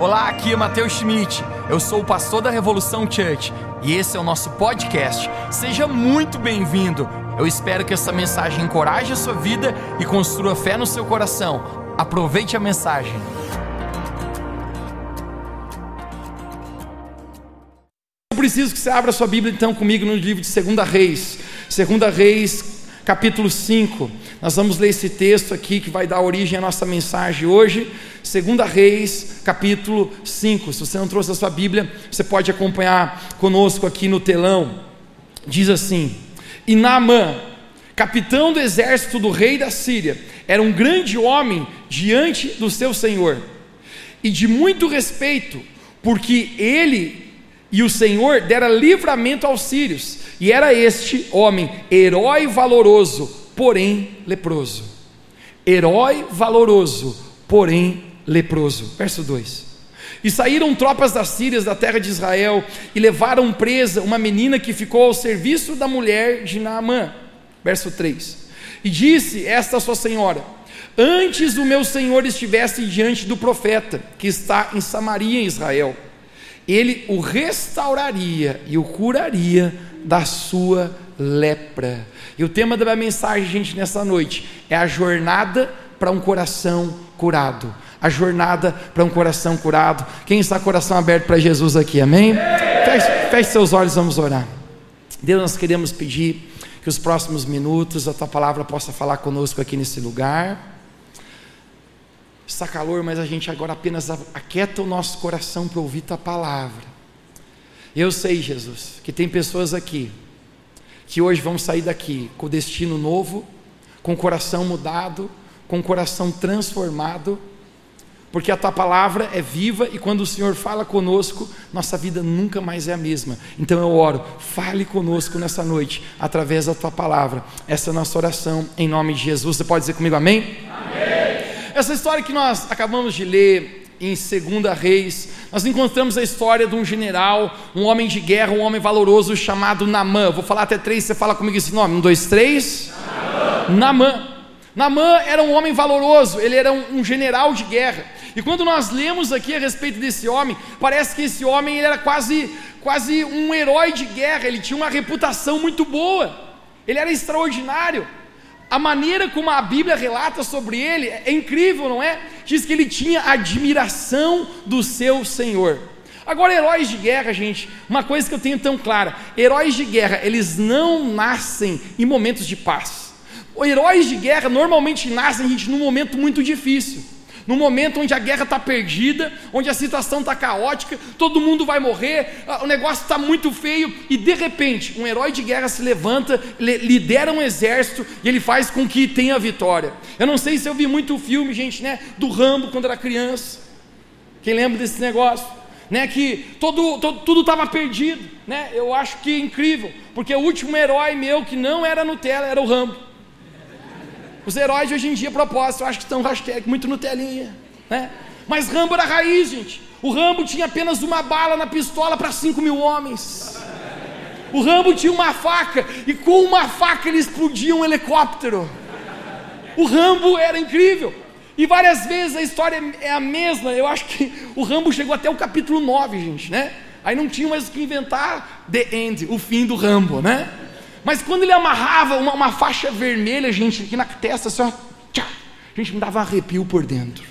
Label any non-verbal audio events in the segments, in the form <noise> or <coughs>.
Olá, aqui é Matheus Schmidt. Eu sou o pastor da Revolução Church e esse é o nosso podcast. Seja muito bem-vindo. Eu espero que essa mensagem encoraje a sua vida e construa fé no seu coração. Aproveite a mensagem. Eu preciso que você abra sua Bíblia então comigo no livro de 2 Reis. 2 Reis, capítulo 5. Nós vamos ler esse texto aqui que vai dar origem à nossa mensagem hoje. 2 Reis, capítulo 5. Se você não trouxe a sua Bíblia, você pode acompanhar conosco aqui no telão. Diz assim: E Naamã, capitão do exército do rei da Síria, era um grande homem diante do seu senhor, e de muito respeito, porque ele e o Senhor dera livramento aos sírios, e era este homem herói valoroso, porém leproso. Herói valoroso, porém leproso. Verso 2: E saíram tropas das Sírias da terra de Israel e levaram presa uma menina que ficou ao serviço da mulher de Naamã. Verso 3: E disse esta sua senhora: Antes o meu senhor estivesse diante do profeta que está em Samaria, em Israel, ele o restauraria e o curaria da sua lepra. E o tema da minha mensagem, gente, nessa noite é a jornada para um coração curado a jornada para um coração curado. Quem está coração aberto para Jesus aqui, amém? Feche, feche seus olhos, vamos orar. Deus, nós queremos pedir que os próximos minutos a tua palavra possa falar conosco aqui nesse lugar. Está calor, mas a gente agora apenas aquieta o nosso coração para ouvir tua palavra. Eu sei, Jesus, que tem pessoas aqui que hoje vão sair daqui com destino novo, com o coração mudado, com o coração transformado porque a tua palavra é viva e quando o Senhor fala conosco, nossa vida nunca mais é a mesma. Então eu oro, fale conosco nessa noite, através da tua palavra. Essa é a nossa oração, em nome de Jesus. Você pode dizer comigo amém? Amém. Essa história que nós acabamos de ler em 2 Reis, nós encontramos a história de um general, um homem de guerra, um homem valoroso chamado Namã. Vou falar até três, você fala comigo esse nome. Um, dois, três. Namã. Namã era um homem valoroso, ele era um, um general de guerra. E quando nós lemos aqui a respeito desse homem, parece que esse homem era quase, quase um herói de guerra, ele tinha uma reputação muito boa, ele era extraordinário. A maneira como a Bíblia relata sobre ele é incrível, não é? Diz que ele tinha admiração do seu Senhor. Agora, heróis de guerra, gente, uma coisa que eu tenho tão clara: heróis de guerra, eles não nascem em momentos de paz. Heróis de guerra normalmente nascem, gente, num momento muito difícil no momento onde a guerra está perdida, onde a situação está caótica, todo mundo vai morrer, o negócio está muito feio, e de repente um herói de guerra se levanta, lidera um exército e ele faz com que tenha vitória. Eu não sei se eu vi muito filme, gente, né, do Rambo quando era criança. Quem lembra desse negócio? Né, que todo, todo tudo estava perdido, né? Eu acho que é incrível, porque o último herói meu que não era Nutella era o Rambo. Os heróis de hoje em dia, propósito, eu acho que estão hashtag muito Nutelinha, né? Mas Rambo era raiz, gente. O Rambo tinha apenas uma bala na pistola para 5 mil homens. O Rambo tinha uma faca e com uma faca ele explodia um helicóptero. O Rambo era incrível. E várias vezes a história é a mesma. Eu acho que o Rambo chegou até o capítulo 9, gente, né? Aí não tinha mais o que inventar The End, o fim do Rambo, né? Mas quando ele amarrava uma, uma faixa vermelha, gente, aqui na testa, assim, ó, tchá, gente, me dava arrepio por dentro.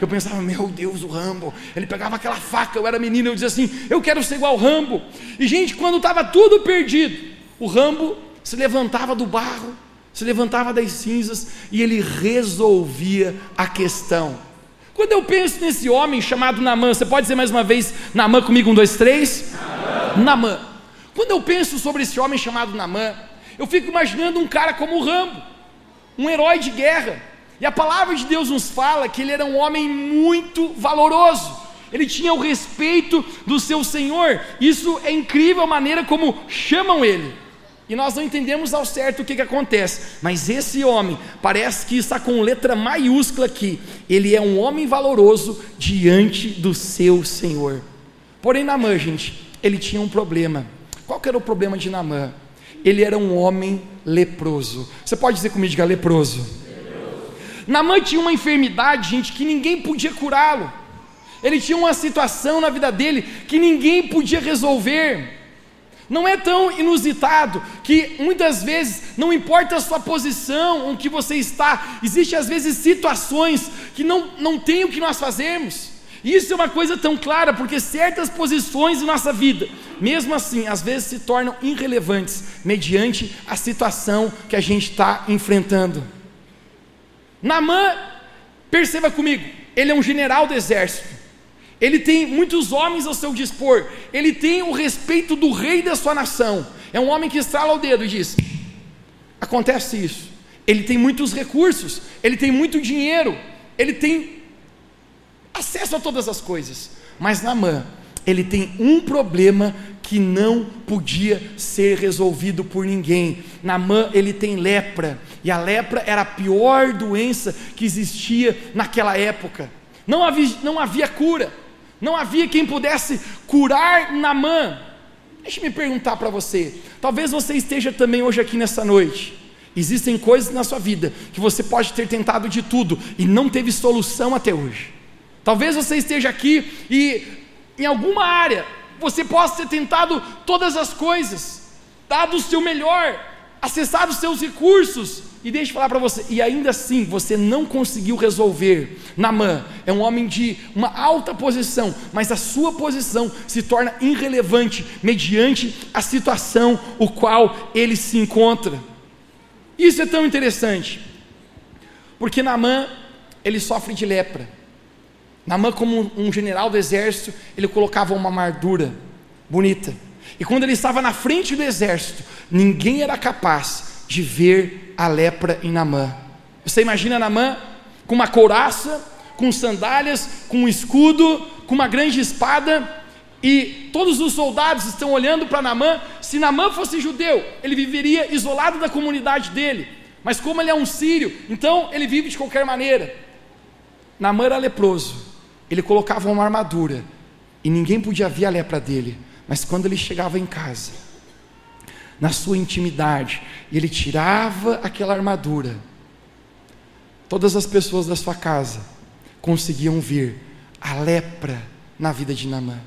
Eu pensava, meu Deus, o Rambo. Ele pegava aquela faca, eu era menino, eu dizia assim, eu quero ser igual ao Rambo. E, gente, quando estava tudo perdido, o Rambo se levantava do barro, se levantava das cinzas e ele resolvia a questão. Quando eu penso nesse homem chamado Namã, você pode dizer mais uma vez Namã comigo? Um, dois, três? Namã. Quando eu penso sobre esse homem chamado Namã, eu fico imaginando um cara como o Rambo, um herói de guerra. E a palavra de Deus nos fala que ele era um homem muito valoroso. Ele tinha o respeito do seu Senhor. Isso é incrível a maneira como chamam ele. E nós não entendemos ao certo o que, que acontece. Mas esse homem parece que está com letra maiúscula aqui. Ele é um homem valoroso diante do seu Senhor. Porém, Namã, gente, ele tinha um problema. Qual que era o problema de Naamã? Ele era um homem leproso. Você pode dizer comigo, diga leproso. leproso. Naamã tinha uma enfermidade, gente, que ninguém podia curá-lo. Ele tinha uma situação na vida dele que ninguém podia resolver. Não é tão inusitado que muitas vezes, não importa a sua posição, onde você está, existe às vezes situações que não, não tem o que nós fazemos. Isso é uma coisa tão clara, porque certas posições em nossa vida, mesmo assim, às vezes se tornam irrelevantes, mediante a situação que a gente está enfrentando. Namã, perceba comigo, ele é um general do exército. Ele tem muitos homens ao seu dispor, ele tem o respeito do rei da sua nação. É um homem que estrala o dedo e diz: acontece isso. Ele tem muitos recursos, ele tem muito dinheiro, ele tem acesso a todas as coisas. Mas Naamã, ele tem um problema que não podia ser resolvido por ninguém. Naamã, ele tem lepra, e a lepra era a pior doença que existia naquela época. Não havia, não havia cura. Não havia quem pudesse curar Namã. Deixe-me perguntar para você. Talvez você esteja também hoje aqui nessa noite. Existem coisas na sua vida que você pode ter tentado de tudo e não teve solução até hoje. Talvez você esteja aqui e em alguma área você possa ter tentado todas as coisas, dado o seu melhor, acessado os seus recursos, e deixa eu falar para você, e ainda assim você não conseguiu resolver. Namã é um homem de uma alta posição, mas a sua posição se torna irrelevante mediante a situação o qual ele se encontra. Isso é tão interessante, porque Namã ele sofre de lepra. Namã, como um general do exército, ele colocava uma armadura bonita. E quando ele estava na frente do exército, ninguém era capaz de ver a lepra em Namã. Você imagina Namã com uma couraça, com sandálias, com um escudo, com uma grande espada, e todos os soldados estão olhando para Namã. Se Namã fosse judeu, ele viveria isolado da comunidade dele. Mas como ele é um sírio, então ele vive de qualquer maneira. Namã era leproso. Ele colocava uma armadura e ninguém podia ver a lepra dele. Mas quando ele chegava em casa, na sua intimidade, ele tirava aquela armadura, todas as pessoas da sua casa conseguiam ver a lepra na vida de Namã.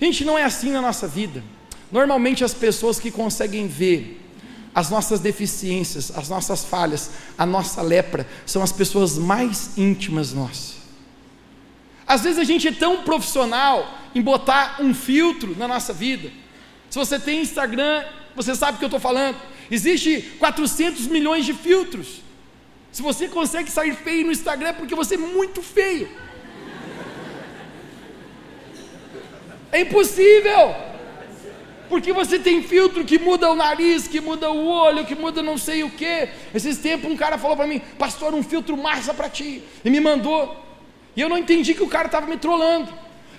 Gente, não é assim na nossa vida. Normalmente as pessoas que conseguem ver as nossas deficiências, as nossas falhas, a nossa lepra, são as pessoas mais íntimas nossas. Às vezes a gente é tão profissional em botar um filtro na nossa vida se você tem Instagram, você sabe o que eu estou falando. Existe 400 milhões de filtros. Se você consegue sair feio no Instagram é porque você é muito feio. É impossível. Porque você tem filtro que muda o nariz, que muda o olho, que muda não sei o que. Esses tempos um cara falou para mim, pastor, um filtro massa para ti. E me mandou. E eu não entendi que o cara estava me trolando.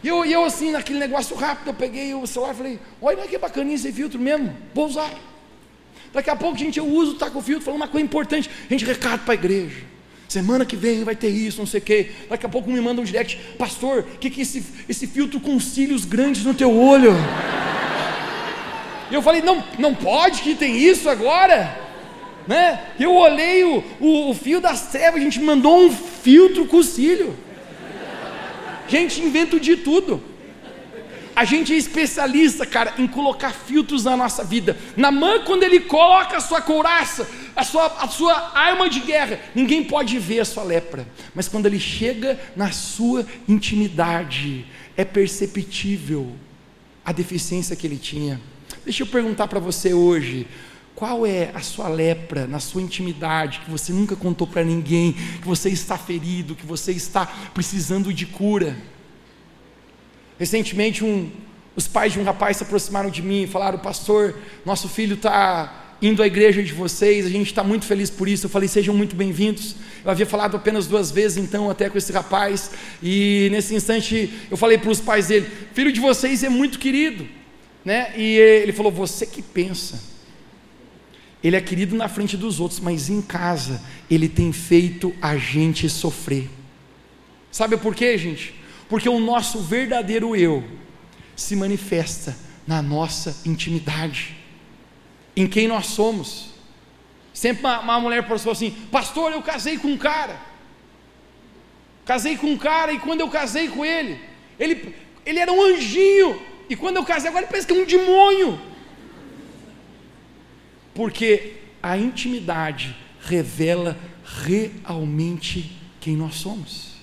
E eu, eu assim, naquele negócio rápido, eu peguei o celular e falei, olha que bacaninha esse filtro mesmo, vou usar. Daqui a pouco, gente, eu uso, tá com o filtro, falando uma coisa importante. Gente, recado para a igreja. Semana que vem vai ter isso, não sei o quê. Daqui a pouco me manda um direct, pastor, o que, que é esse, esse filtro com cílios grandes no teu olho? E eu falei, não, não pode que tem isso agora. Né? Eu olhei o, o, o fio das trevas, a gente mandou um filtro com cílio. Gente inventa de tudo. A gente é especialista, cara, em colocar filtros na nossa vida. Na mão, quando ele coloca a sua couraça, a sua, a sua arma de guerra, ninguém pode ver a sua lepra. Mas quando ele chega na sua intimidade, é perceptível a deficiência que ele tinha. Deixa eu perguntar para você hoje: qual é a sua lepra na sua intimidade que você nunca contou para ninguém, que você está ferido, que você está precisando de cura? Recentemente, um, os pais de um rapaz se aproximaram de mim e falaram: Pastor, nosso filho está indo à igreja de vocês, a gente está muito feliz por isso. Eu falei: Sejam muito bem-vindos. Eu havia falado apenas duas vezes, então, até com esse rapaz, e nesse instante eu falei para os pais dele: Filho de vocês é muito querido, né? E ele falou: Você que pensa. Ele é querido na frente dos outros, mas em casa ele tem feito a gente sofrer. Sabe por quê, gente? Porque o nosso verdadeiro eu se manifesta na nossa intimidade, em quem nós somos. Sempre uma, uma mulher falou assim: Pastor, eu casei com um cara. Casei com um cara e quando eu casei com ele, ele, ele era um anjinho. E quando eu casei, agora ele parece que é um demônio. Porque a intimidade revela realmente quem nós somos.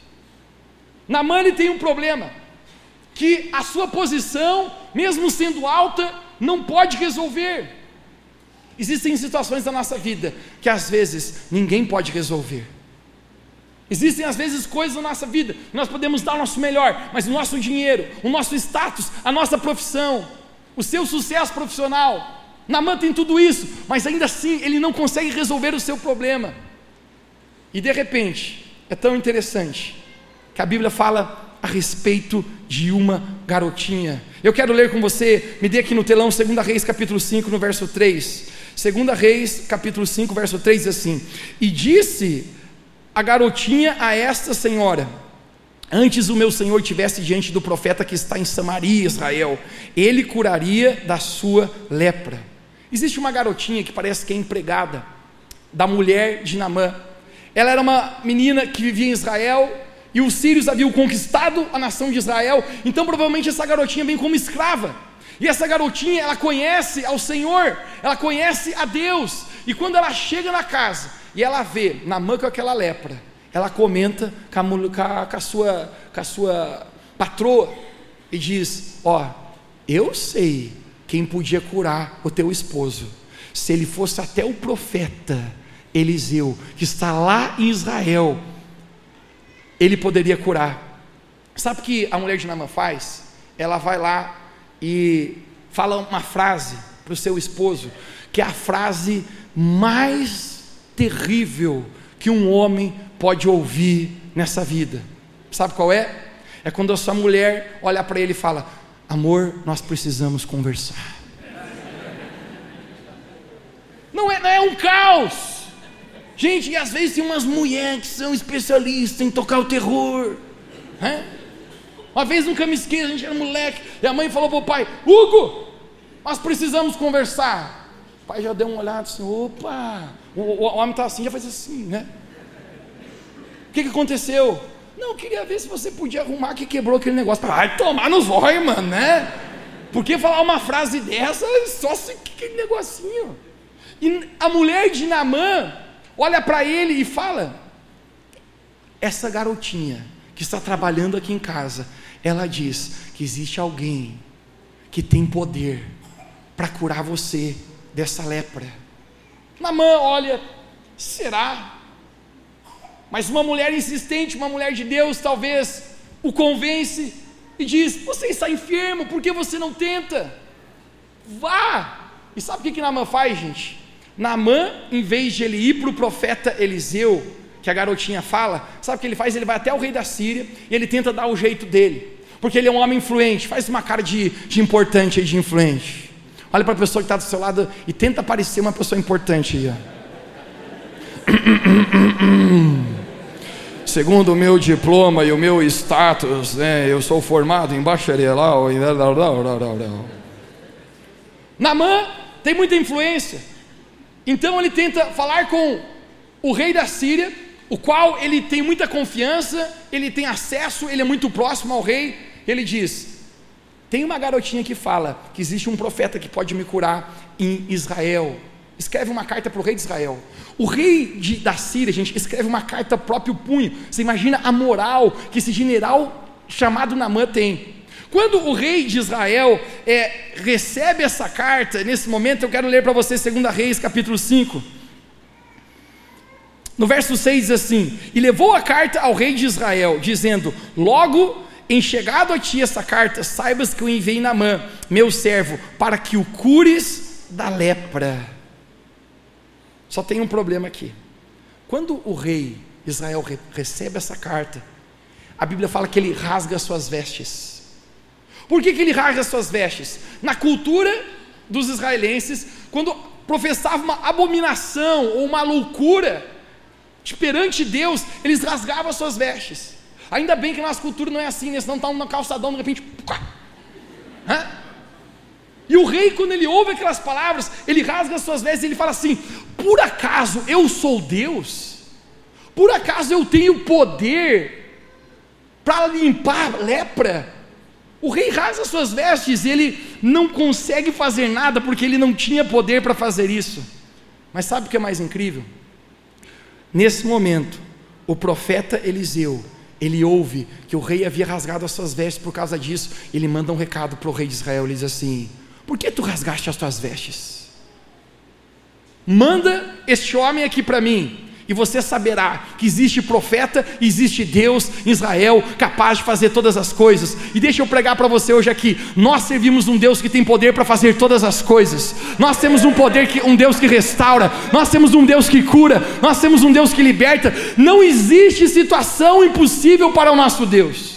Ele tem um problema, que a sua posição, mesmo sendo alta, não pode resolver. Existem situações da nossa vida que às vezes ninguém pode resolver. Existem às vezes coisas na nossa vida nós podemos dar o nosso melhor, mas o nosso dinheiro, o nosso status, a nossa profissão, o seu sucesso profissional, Namã tem tudo isso, mas ainda assim ele não consegue resolver o seu problema. E de repente, é tão interessante que a Bíblia fala a respeito de uma garotinha. Eu quero ler com você, me dê aqui no telão 2 Reis capítulo 5, no verso 3. 2 Reis capítulo 5, verso 3 diz assim: E disse a garotinha a esta senhora: Antes o meu senhor tivesse diante do profeta que está em Samaria, Israel, ele curaria da sua lepra. Existe uma garotinha que parece que é empregada da mulher de Namã. Ela era uma menina que vivia em Israel e os sírios haviam conquistado a nação de Israel, então provavelmente essa garotinha vem como escrava. E essa garotinha, ela conhece ao Senhor, ela conhece a Deus. E quando ela chega na casa, e ela vê Namã com aquela lepra, ela comenta com a, com a, sua, com a sua patroa e diz: Ó, eu sei quem podia curar o teu esposo. Se ele fosse até o profeta Eliseu, que está lá em Israel, ele poderia curar. Sabe o que a mulher de Namã faz? Ela vai lá e fala uma frase para o seu esposo, que é a frase mais terrível que um homem pode ouvir nessa vida. Sabe qual é? É quando a sua mulher olha para ele e fala: Amor, nós precisamos conversar. Não é, não é um caos. Gente, e às vezes tem umas mulheres que são especialistas em tocar o terror. Né? Uma vez nunca me esqueço, a gente era moleque, e a mãe falou para o pai: Hugo, nós precisamos conversar. O pai já deu uma olhada assim, opa, o, o, o homem está assim, já faz assim, né? O que, que aconteceu? Não, queria ver se você podia arrumar que quebrou aquele negócio. Vai tomar nos olhos, mano, né? Porque falar uma frase dessa, só se aquele negocinho. E a mulher de Namã olha para ele e fala: Essa garotinha que está trabalhando aqui em casa, ela diz que existe alguém que tem poder para curar você dessa lepra. Namã, olha, será? Mas uma mulher insistente, uma mulher de Deus, talvez o convence e diz: Você está enfermo, por que você não tenta? Vá! E sabe o que, que Namã faz, gente? Namã, em vez de ele ir para o profeta Eliseu, que a garotinha fala, sabe o que ele faz? Ele vai até o rei da Síria e ele tenta dar o jeito dele, porque ele é um homem influente, faz uma cara de, de importante e de influente. Olha para a pessoa que está do seu lado e tenta parecer uma pessoa importante aí. <clears throat> <coughs> Segundo o meu diploma e o meu status, né, eu sou formado em bacharelal. Namã tem muita influência. Então ele tenta falar com o rei da Síria, o qual ele tem muita confiança, ele tem acesso, ele é muito próximo ao rei. Ele diz: tem uma garotinha que fala que existe um profeta que pode me curar em Israel. Escreve uma carta para o rei de Israel. O rei de, da Síria, gente, escreve uma carta próprio punho. Você imagina a moral que esse general chamado Namã tem. Quando o rei de Israel é, recebe essa carta, nesse momento eu quero ler para você 2 Reis, capítulo 5. No verso 6 diz assim: E levou a carta ao rei de Israel, dizendo: Logo em chegado a ti essa carta, saibas que eu enviei Namã, meu servo, para que o cures da lepra. Só tem um problema aqui. Quando o rei Israel re recebe essa carta, a Bíblia fala que ele rasga suas vestes. Por que, que ele rasga suas vestes? Na cultura dos israelenses, quando professava uma abominação ou uma loucura perante Deus, eles rasgavam suas vestes. Ainda bem que na nossa cultura não é assim, né? Senão está um calçadão, de repente. Hã? E o rei, quando ele ouve aquelas palavras, ele rasga as suas vestes e ele fala assim: Por acaso eu sou Deus? Por acaso eu tenho poder para limpar lepra. O rei rasga suas vestes, ele não consegue fazer nada porque ele não tinha poder para fazer isso. Mas sabe o que é mais incrível? Nesse momento, o profeta Eliseu, ele ouve que o rei havia rasgado as suas vestes por causa disso. Ele manda um recado para o rei de Israel, ele diz assim: Por que tu rasgaste as tuas vestes? Manda este homem aqui para mim, e você saberá que existe profeta, existe Deus Israel capaz de fazer todas as coisas. E deixa eu pregar para você hoje aqui: nós servimos um Deus que tem poder para fazer todas as coisas. Nós temos um poder que um Deus que restaura, nós temos um Deus que cura, nós temos um Deus que liberta. Não existe situação impossível para o nosso Deus.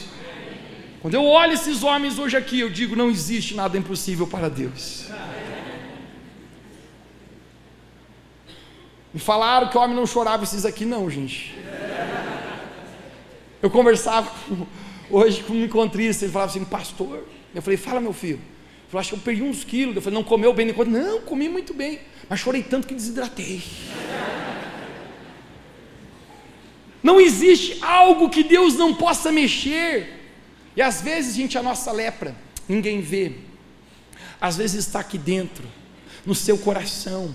Quando eu olho esses homens hoje aqui, eu digo: não existe nada impossível para Deus. E falaram que o homem não chorava esses aqui, não, gente. Eu conversava com, hoje com um encontrista, ele falava assim, pastor. Eu falei, fala meu filho. Ele falou, acho que eu perdi uns quilos. Eu falei, não comeu bem enquanto. Não, comi muito bem, mas chorei tanto que desidratei. Não existe algo que Deus não possa mexer. E às vezes, gente, a nossa lepra, ninguém vê. Às vezes está aqui dentro, no seu coração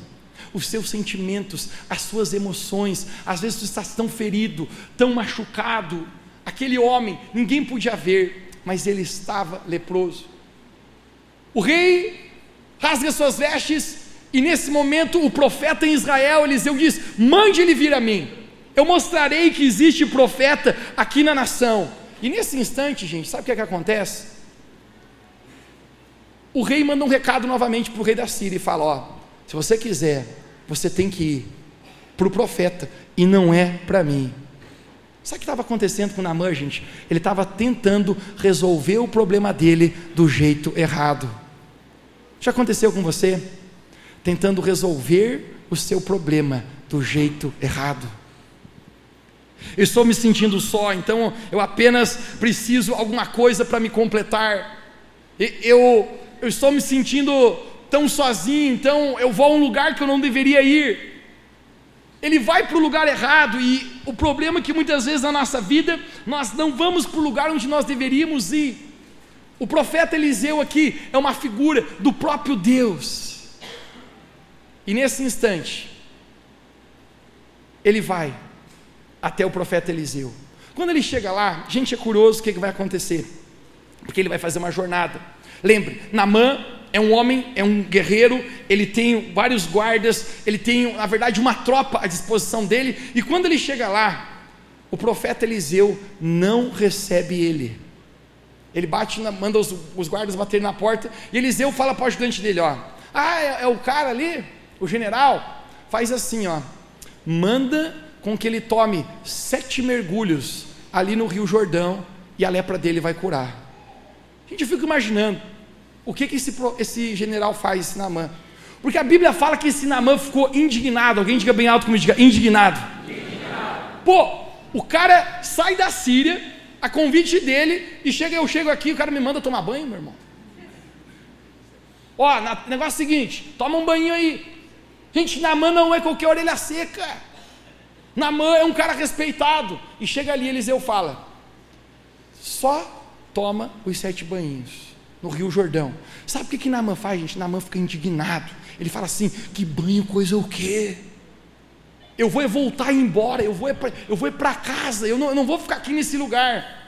os seus sentimentos, as suas emoções. Às vezes tu estás tão ferido, tão machucado. Aquele homem, ninguém podia ver, mas ele estava leproso. O rei rasga suas vestes, e nesse momento o profeta em Israel, Eliseu diz: Mande ele vir a mim, eu mostrarei que existe profeta aqui na nação. E nesse instante, gente, sabe o que, é que acontece? O rei manda um recado novamente para o rei da Síria e fala: Ó, se você quiser você tem que ir para o profeta e não é para mim. Sabe o que estava acontecendo com Namã, gente? Ele estava tentando resolver o problema dele do jeito errado. Já aconteceu com você? Tentando resolver o seu problema do jeito errado. Eu estou me sentindo só, então eu apenas preciso alguma coisa para me completar. Eu, eu estou me sentindo tão sozinho, então eu vou a um lugar que eu não deveria ir. Ele vai para o lugar errado, e o problema é que muitas vezes na nossa vida nós não vamos para o lugar onde nós deveríamos ir. O profeta Eliseu aqui é uma figura do próprio Deus. E nesse instante, ele vai até o profeta Eliseu. Quando ele chega lá, gente, é curioso o que vai acontecer, porque ele vai fazer uma jornada. Lembre, Namã é um homem, é um guerreiro, ele tem vários guardas, ele tem, na verdade, uma tropa à disposição dele, e quando ele chega lá, o profeta Eliseu não recebe ele. Ele bate, na, manda os, os guardas baterem na porta, e Eliseu fala para o ajudante dele: ó, ah, é, é o cara ali, o general, faz assim, ó, manda com que ele tome sete mergulhos ali no Rio Jordão, e a lepra dele vai curar. A gente fica imaginando, o que, que esse, esse general faz, esse Namã? Porque a Bíblia fala que esse Namã ficou indignado. Alguém diga bem alto comigo, diga indignado. indignado. Pô, o cara sai da Síria, a convite dele, e chega, eu chego aqui, o cara me manda tomar banho, meu irmão. Ó, na, negócio é o seguinte, toma um banho aí. Gente, Namã não é qualquer orelha seca. Namã é um cara respeitado. E chega ali, Eliseu fala: só toma os sete banhinhos no Rio Jordão. Sabe o que, que Naamã faz, gente? Naamã fica indignado. Ele fala assim: que banho, coisa o quê? Eu vou voltar embora, eu vou eu vou para casa, eu não, eu não vou ficar aqui nesse lugar.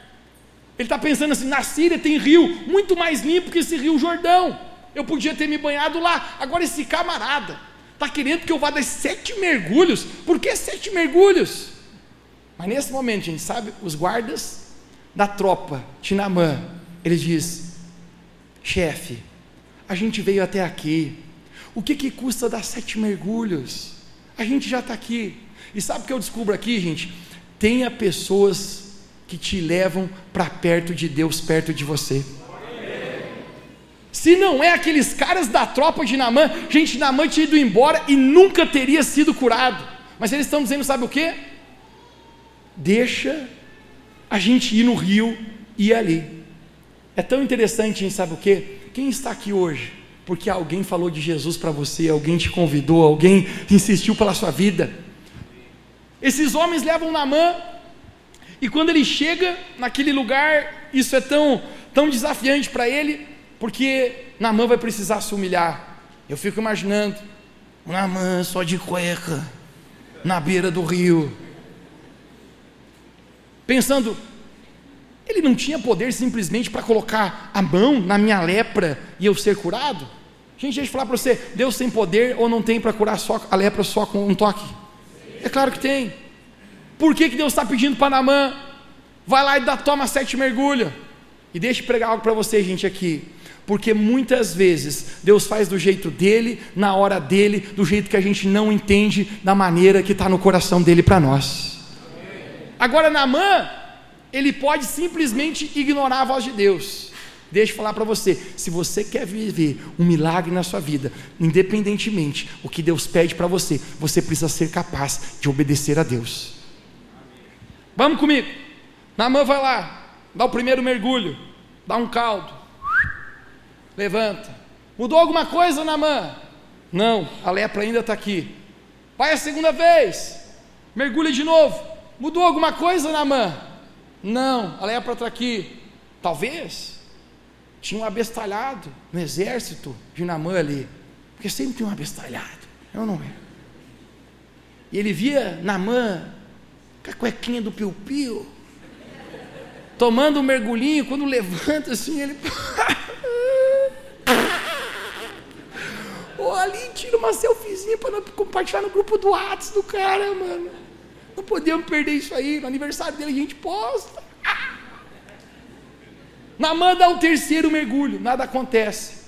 Ele está pensando assim: na Síria tem rio muito mais limpo que esse rio Jordão. Eu podia ter me banhado lá. Agora esse camarada está querendo que eu vá dar sete mergulhos. Por que sete mergulhos? Mas nesse momento, gente, sabe, os guardas da tropa de Naamã, ele diz: chefe, a gente veio até aqui, o que, que custa dar sete mergulhos? A gente já está aqui. E sabe o que eu descubro aqui, gente? Tenha pessoas que te levam para perto de Deus, perto de você. Se não é aqueles caras da tropa de Namã, gente, Namã tinha ido embora e nunca teria sido curado. Mas eles estão dizendo, sabe o que? Deixa a gente ir no rio e ir ali. É tão interessante, sabe o quê? Quem está aqui hoje? Porque alguém falou de Jesus para você, alguém te convidou, alguém insistiu pela sua vida. Esses homens levam Namã E quando ele chega naquele lugar, isso é tão, tão desafiante para ele, porque Namã vai precisar se humilhar. Eu fico imaginando, Namã só de cueca, na beira do rio, pensando, ele não tinha poder simplesmente para colocar a mão na minha lepra e eu ser curado? Gente, deixa eu falar para você, Deus tem poder ou não tem para curar só a lepra só com um toque? É claro que tem. Por que, que Deus está pedindo para Namã? Vai lá e dá, toma sete mergulhos. E deixa eu pregar algo para você, gente, aqui. Porque muitas vezes Deus faz do jeito dele, na hora dele, do jeito que a gente não entende, da maneira que está no coração dele para nós. Agora, Namã, ele pode simplesmente ignorar a voz de Deus. Deixa eu falar para você: se você quer viver um milagre na sua vida, independentemente o que Deus pede para você, você precisa ser capaz de obedecer a Deus. Vamos comigo. Namã vai lá, dá o primeiro mergulho, dá um caldo, levanta. Mudou alguma coisa, Namã? Não, a lepra ainda está aqui. Vai a segunda vez, mergulha de novo. Mudou alguma coisa, Namã? Não, a lepra está aqui. Talvez tinha um abestalhado no exército de Namã ali, porque sempre tem um abestalhado, eu não é. E ele via Namã com a cuequinha do piu-piu, tomando um mergulhinho, quando levanta assim, ele. <laughs> Ou ali tira uma selfiezinha para compartilhar no grupo do Whats do cara, mano. Não podemos perder isso aí. No aniversário dele a gente posta. <laughs> Namã dá o terceiro mergulho, nada acontece.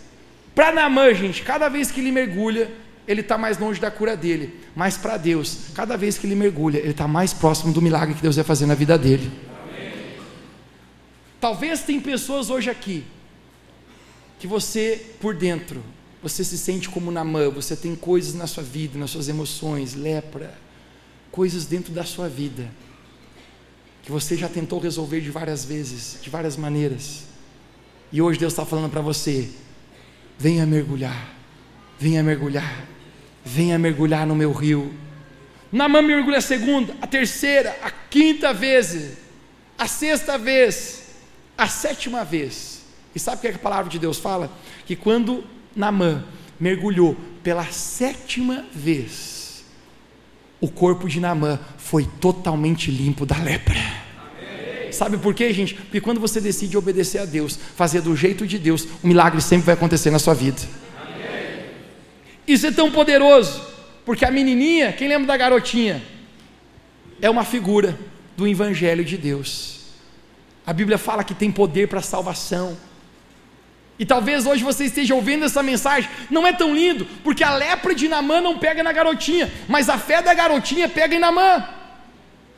Para Namã, gente, cada vez que ele mergulha, ele está mais longe da cura dele. Mas para Deus, cada vez que ele mergulha, ele está mais próximo do milagre que Deus vai fazer na vida dele. Amém. Talvez tem pessoas hoje aqui que você, por dentro, você se sente como Namã, você tem coisas na sua vida, nas suas emoções, lepra, coisas dentro da sua vida, que você já tentou resolver de várias vezes, de várias maneiras, e hoje Deus está falando para você: venha mergulhar, venha mergulhar venha mergulhar no meu rio. Namã mergulha a segunda, a terceira, a quinta vez, a sexta vez, a sétima vez. E sabe o que, é que a palavra de Deus fala? Que quando Namã mergulhou pela sétima vez, o corpo de Namã foi totalmente limpo da lepra. Sabe por quê, gente? Porque quando você decide obedecer a Deus, fazer do jeito de Deus, o milagre sempre vai acontecer na sua vida. Isso é tão poderoso, porque a menininha, quem lembra da garotinha? É uma figura do Evangelho de Deus. A Bíblia fala que tem poder para salvação. E talvez hoje você esteja ouvindo essa mensagem, não é tão lindo, porque a lepra de Namã não pega na garotinha, mas a fé da garotinha pega em Namã.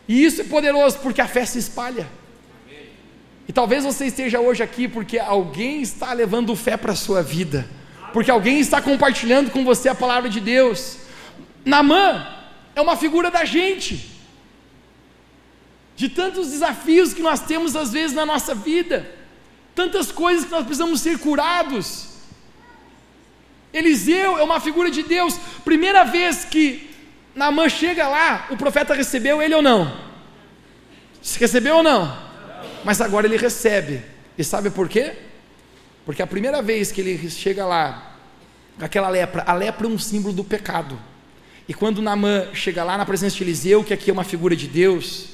E isso é poderoso, porque a fé se espalha. E talvez você esteja hoje aqui porque alguém está levando fé para a sua vida porque alguém está compartilhando com você a palavra de Deus. Namã é uma figura da gente, de tantos desafios que nós temos às vezes na nossa vida, tantas coisas que nós precisamos ser curados. Eliseu é uma figura de Deus. Primeira vez que Namã chega lá, o profeta recebeu ele ou não? Se recebeu ou não? Mas agora ele recebe. E sabe por quê? Porque a primeira vez que ele chega lá, aquela lepra, a lepra é um símbolo do pecado. E quando Naamã chega lá na presença de Eliseu, que aqui é uma figura de Deus,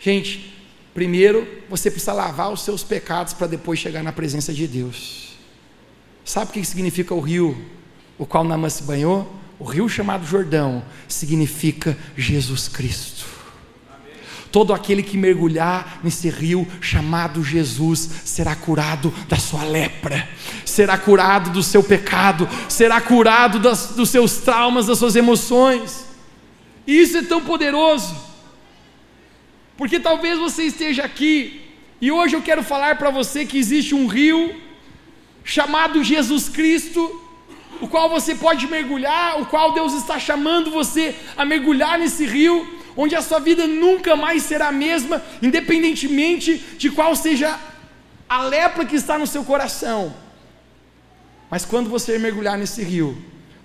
gente, primeiro você precisa lavar os seus pecados para depois chegar na presença de Deus. Sabe o que significa o rio o qual Naamã se banhou? O rio chamado Jordão significa Jesus Cristo. Todo aquele que mergulhar nesse rio chamado Jesus será curado da sua lepra, será curado do seu pecado, será curado das, dos seus traumas, das suas emoções. Isso é tão poderoso, porque talvez você esteja aqui e hoje eu quero falar para você que existe um rio chamado Jesus Cristo, o qual você pode mergulhar, o qual Deus está chamando você a mergulhar nesse rio onde a sua vida nunca mais será a mesma, independentemente de qual seja a lepra que está no seu coração. Mas quando você mergulhar nesse rio,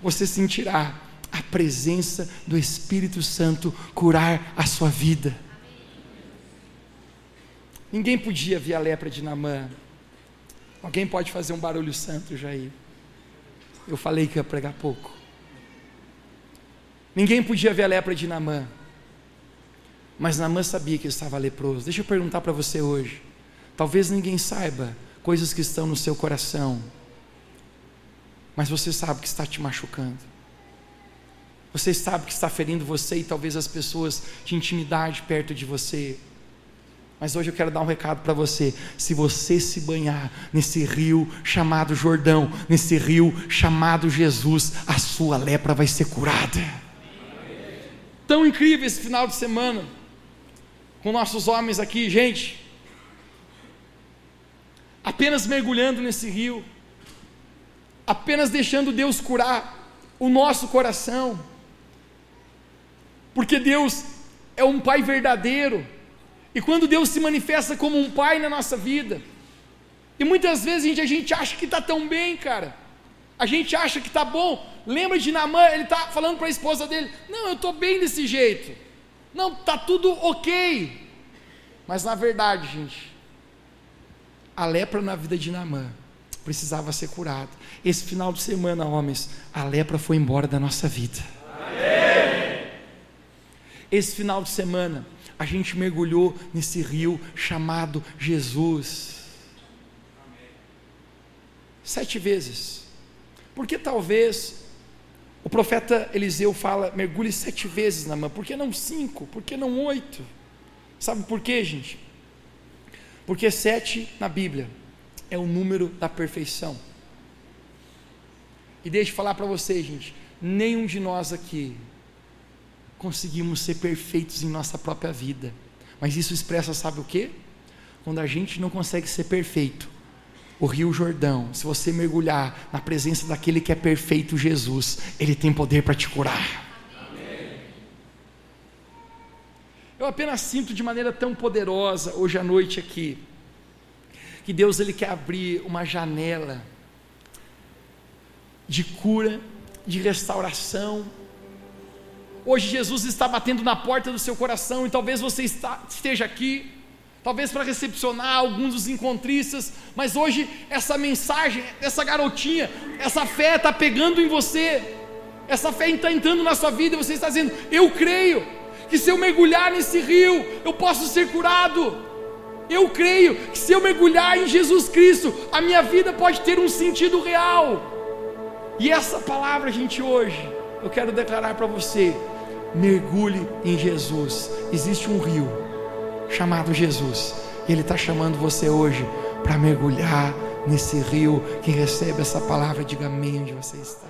você sentirá a presença do Espírito Santo curar a sua vida. Ninguém podia ver a lepra de Namã. Alguém pode fazer um barulho santo, Jair? Eu falei que ia pregar pouco. Ninguém podia ver a lepra de Namã. Mas Namã sabia que estava leproso. Deixa eu perguntar para você hoje. Talvez ninguém saiba coisas que estão no seu coração. Mas você sabe que está te machucando. Você sabe que está ferindo você e talvez as pessoas de intimidade perto de você. Mas hoje eu quero dar um recado para você. Se você se banhar nesse rio chamado Jordão, nesse rio chamado Jesus, a sua lepra vai ser curada. Tão incrível esse final de semana, com nossos homens aqui, gente, apenas mergulhando nesse rio, apenas deixando Deus curar o nosso coração, porque Deus é um Pai verdadeiro e quando Deus se manifesta como um pai na nossa vida, e muitas vezes a gente, a gente acha que está tão bem, cara. A gente acha que está bom. Lembra de Namã, ele está falando para a esposa dele: Não, eu estou bem desse jeito. Não, está tudo ok. Mas na verdade, gente, a lepra na vida de Namã precisava ser curada. Esse final de semana, homens, a lepra foi embora da nossa vida. Amém. Esse final de semana, a gente mergulhou nesse rio chamado Jesus. Sete vezes. Porque talvez o profeta Eliseu fala, mergulhe sete vezes na mão. Por que não cinco? Por que não oito? Sabe por quê, gente? Porque sete na Bíblia é o número da perfeição. E deixe eu falar para vocês, gente, nenhum de nós aqui conseguimos ser perfeitos em nossa própria vida. Mas isso expressa, sabe o que? Quando a gente não consegue ser perfeito, o Rio Jordão, se você mergulhar na presença daquele que é perfeito, Jesus, ele tem poder para te curar. Eu apenas sinto de maneira tão poderosa hoje à noite aqui que Deus ele quer abrir uma janela de cura, de restauração, Hoje Jesus está batendo na porta do seu coração e talvez você está, esteja aqui, talvez para recepcionar alguns dos encontristas, mas hoje essa mensagem, essa garotinha, essa fé está pegando em você, essa fé está entrando na sua vida e você está dizendo: Eu creio que se eu mergulhar nesse rio, eu posso ser curado. Eu creio que se eu mergulhar em Jesus Cristo, a minha vida pode ter um sentido real. E essa palavra, gente, hoje, eu quero declarar para você: mergulhe em Jesus. Existe um rio chamado Jesus, e Ele está chamando você hoje para mergulhar nesse rio. Quem recebe essa palavra, diga amém onde você está.